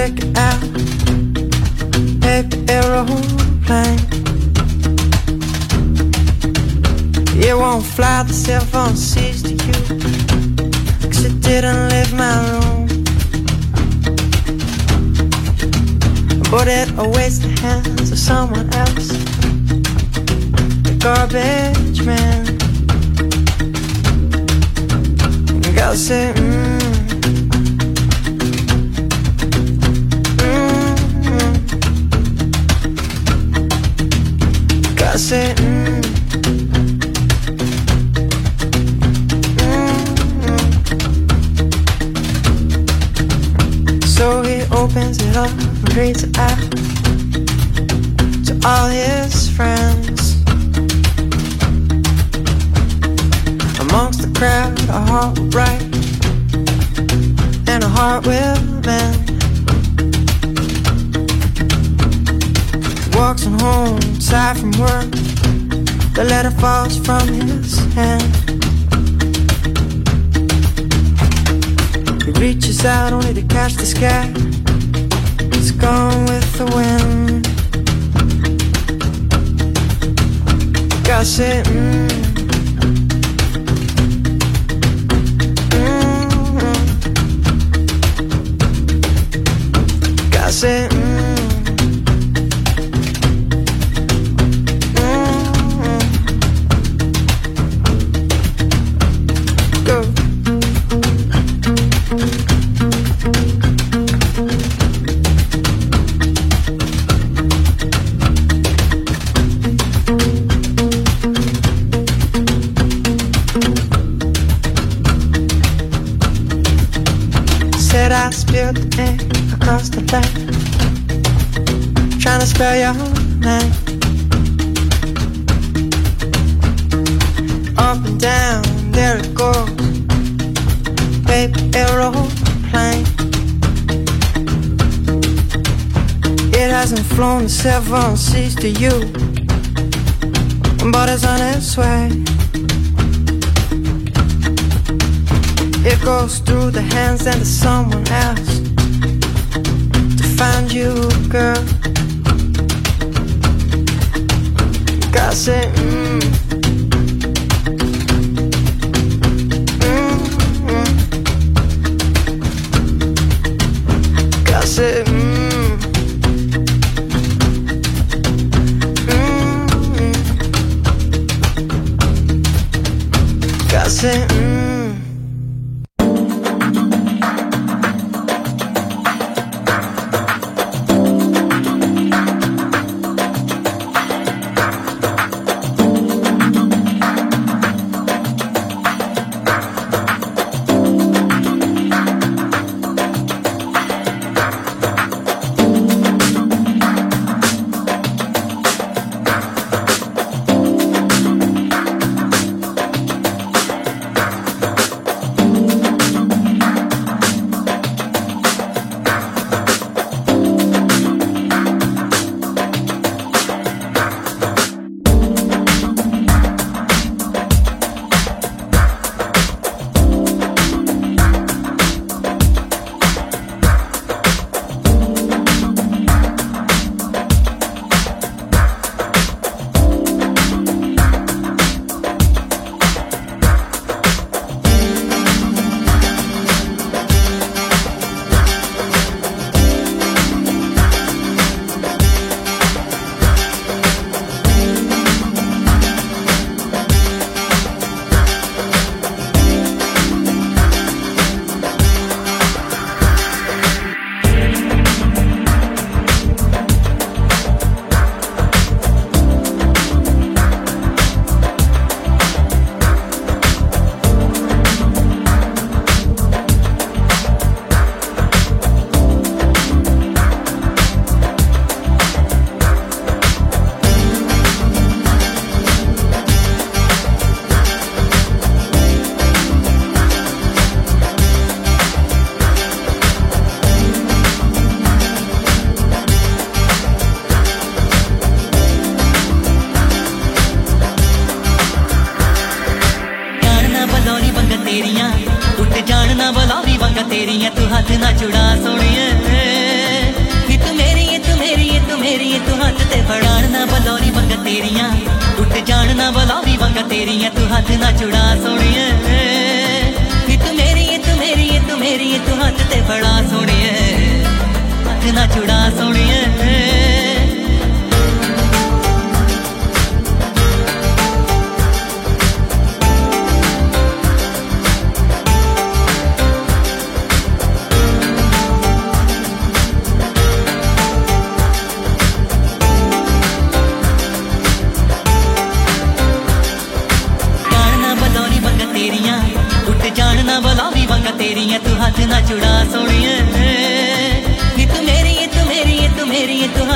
Flick it out. Paper aeroplane. It won't fly, the cell phone sees to you. Cause it didn't leave my room. But it awaits the hands of someone else. The garbage man. I'll say, Paper aeroplane. It hasn't flown the seven seas to you, but it's on its way. It goes through the hands and to someone else to find you, girl. I say, mm. kimse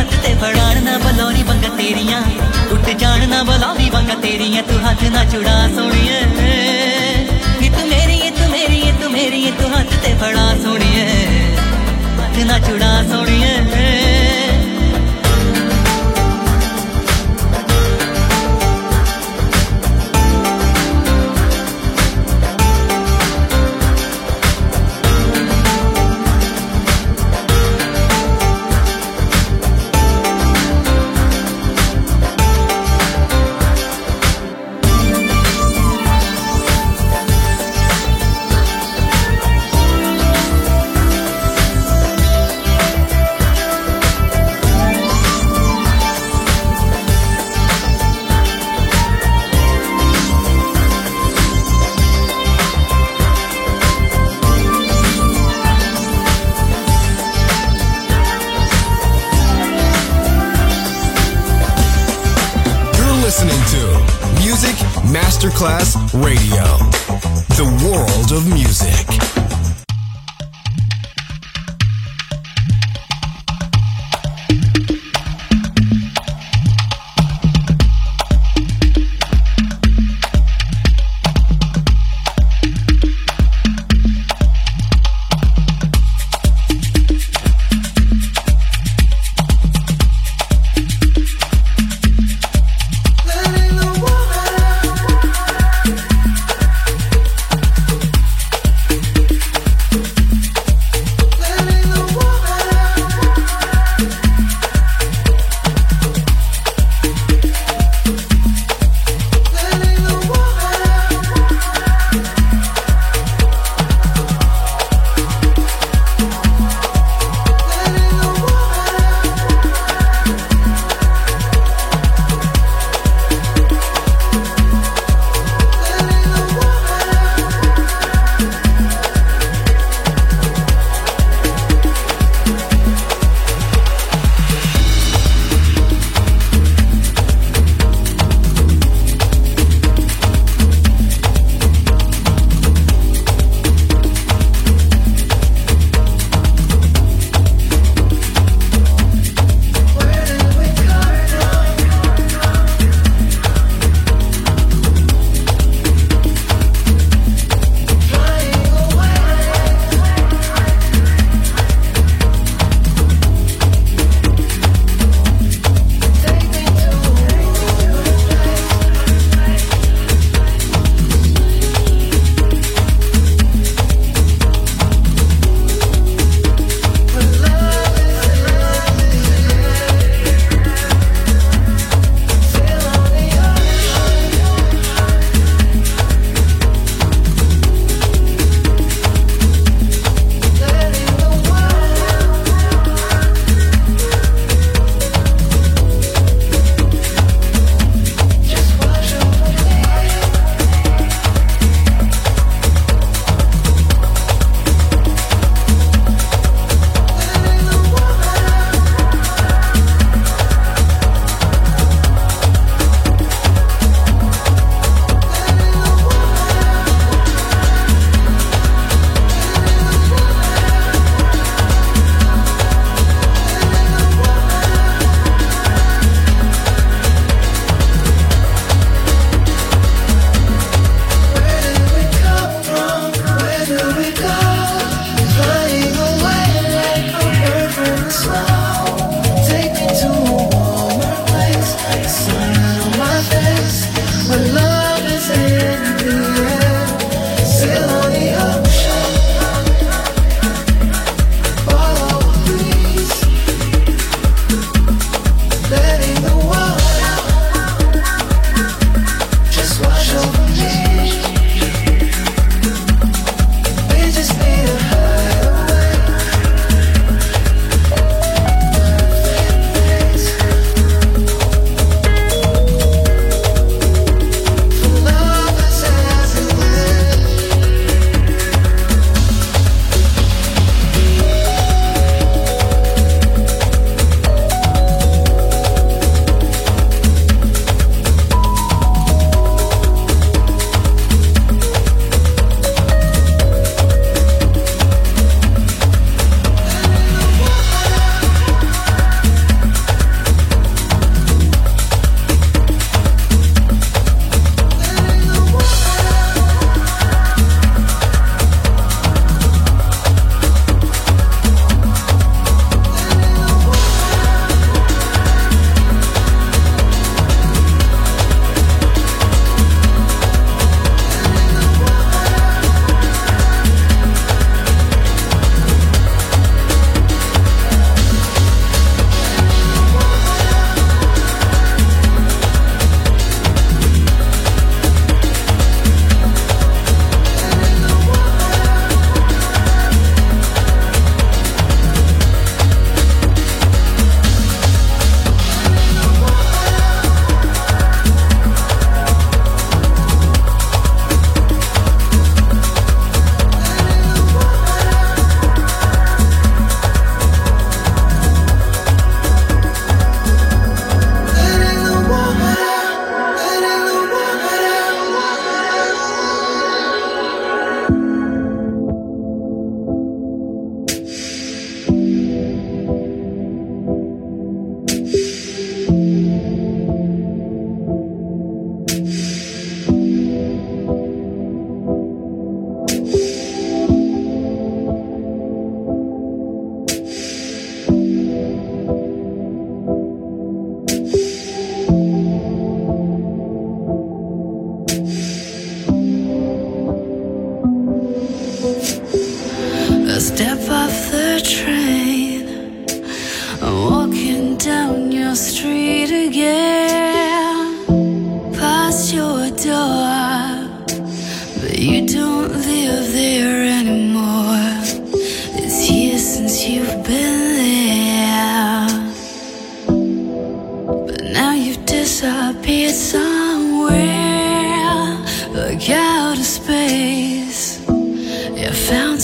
ਹੱਥ ਤੇ ਫੜਾਣ ਨਾ ਬਲੋਰੀ ਬੰਗਾ ਤੇਰੀਆਂ। ਉੱਟ ਜਾਣ ਨਾ ਬਲਾਵੀ ਬੰਗਾ ਤੇਰੀਆਂ। ਤੂੰ ਹੱਥ ਨਾ ਚੁੜਾ ਸੋਣੀਏ ਨੀ ਤੂੰ ਮੇਰੀ ਤੂੰ ਮੇਰੀ ਤੂੰ ਮੇਰੀ ਤੂੰ ਹੱਥ ਤੇ ਫੜਾ ਸੋਣੀਏ ਹੱਥ ਨਾ ਚੁੜਾ ਸੋਣੀਏ Balearic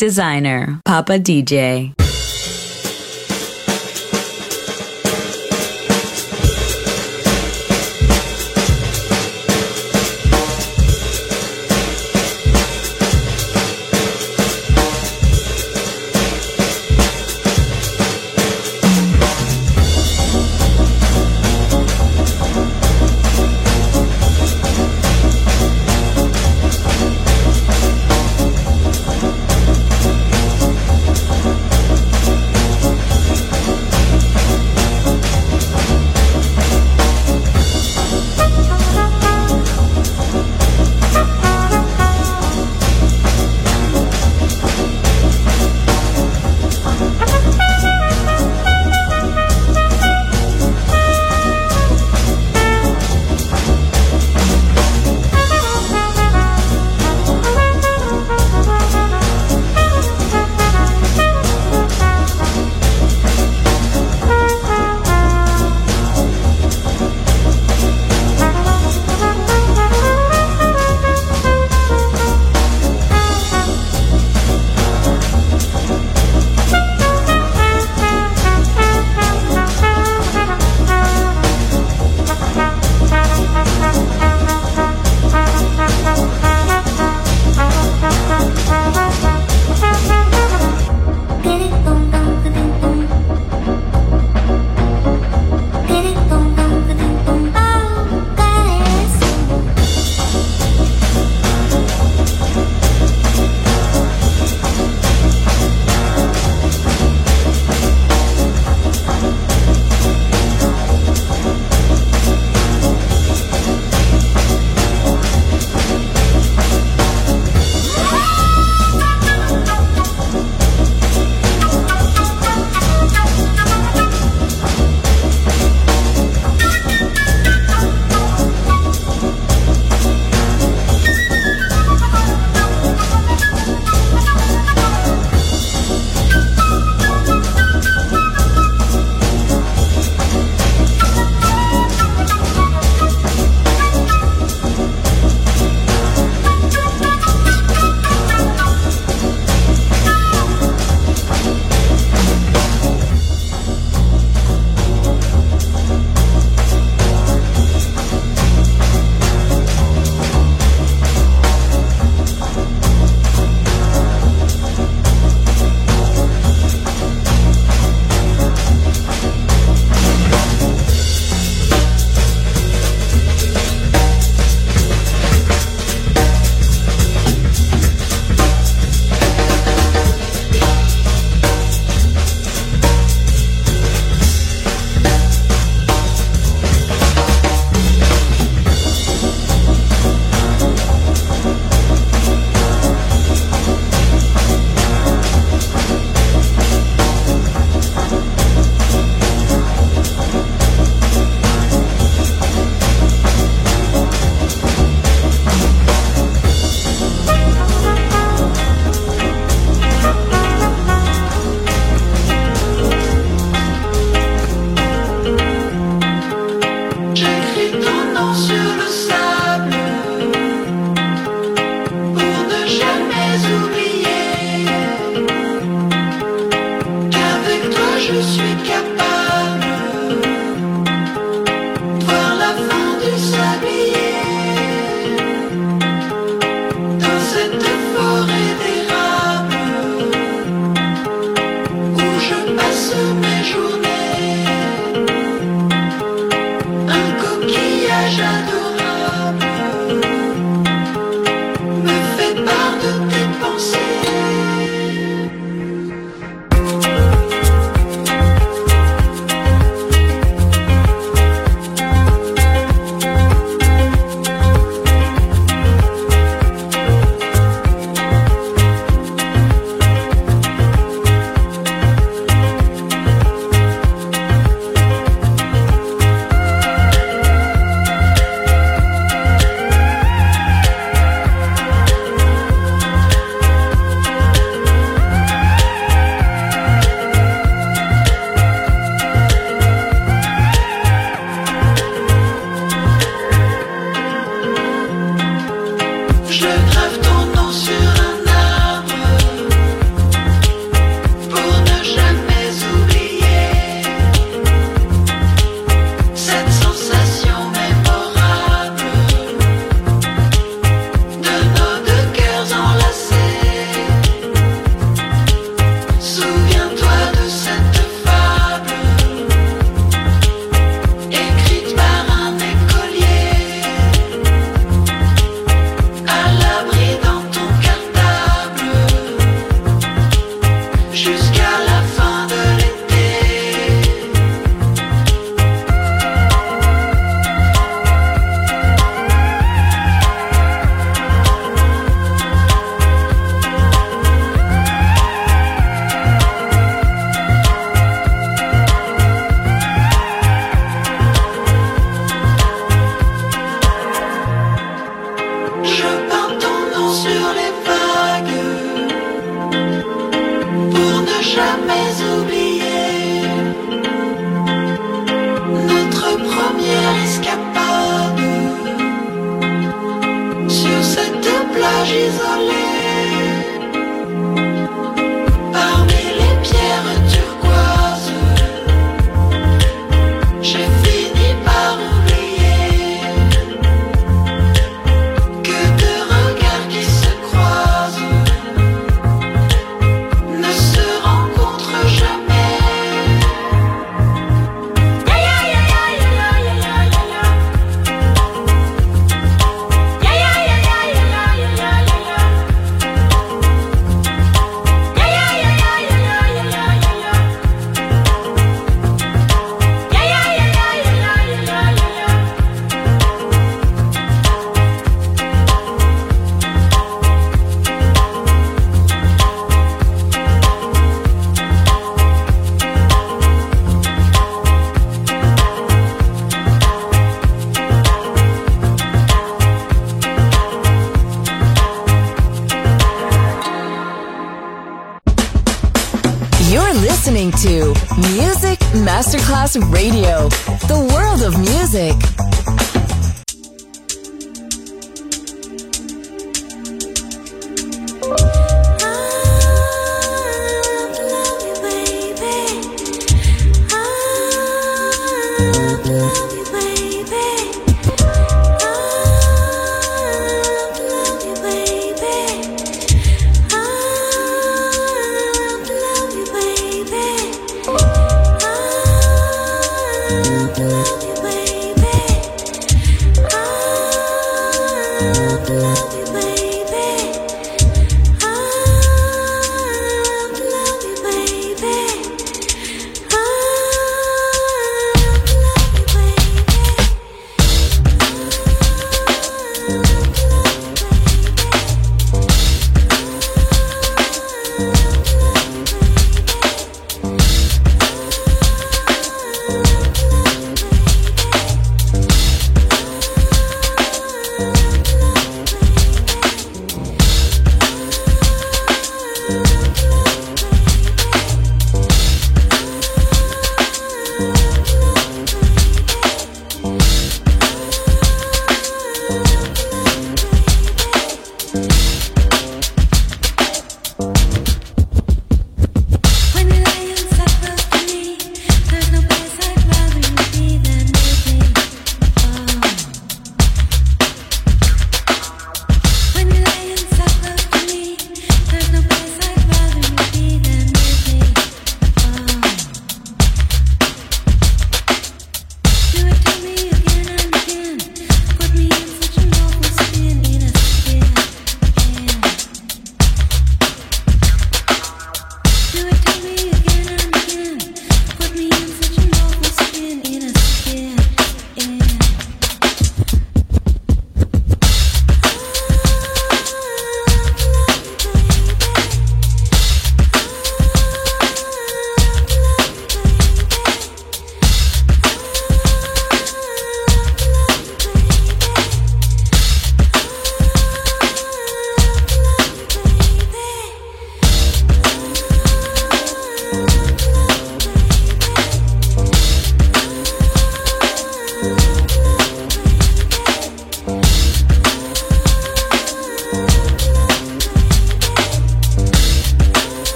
designer, Papa DJ.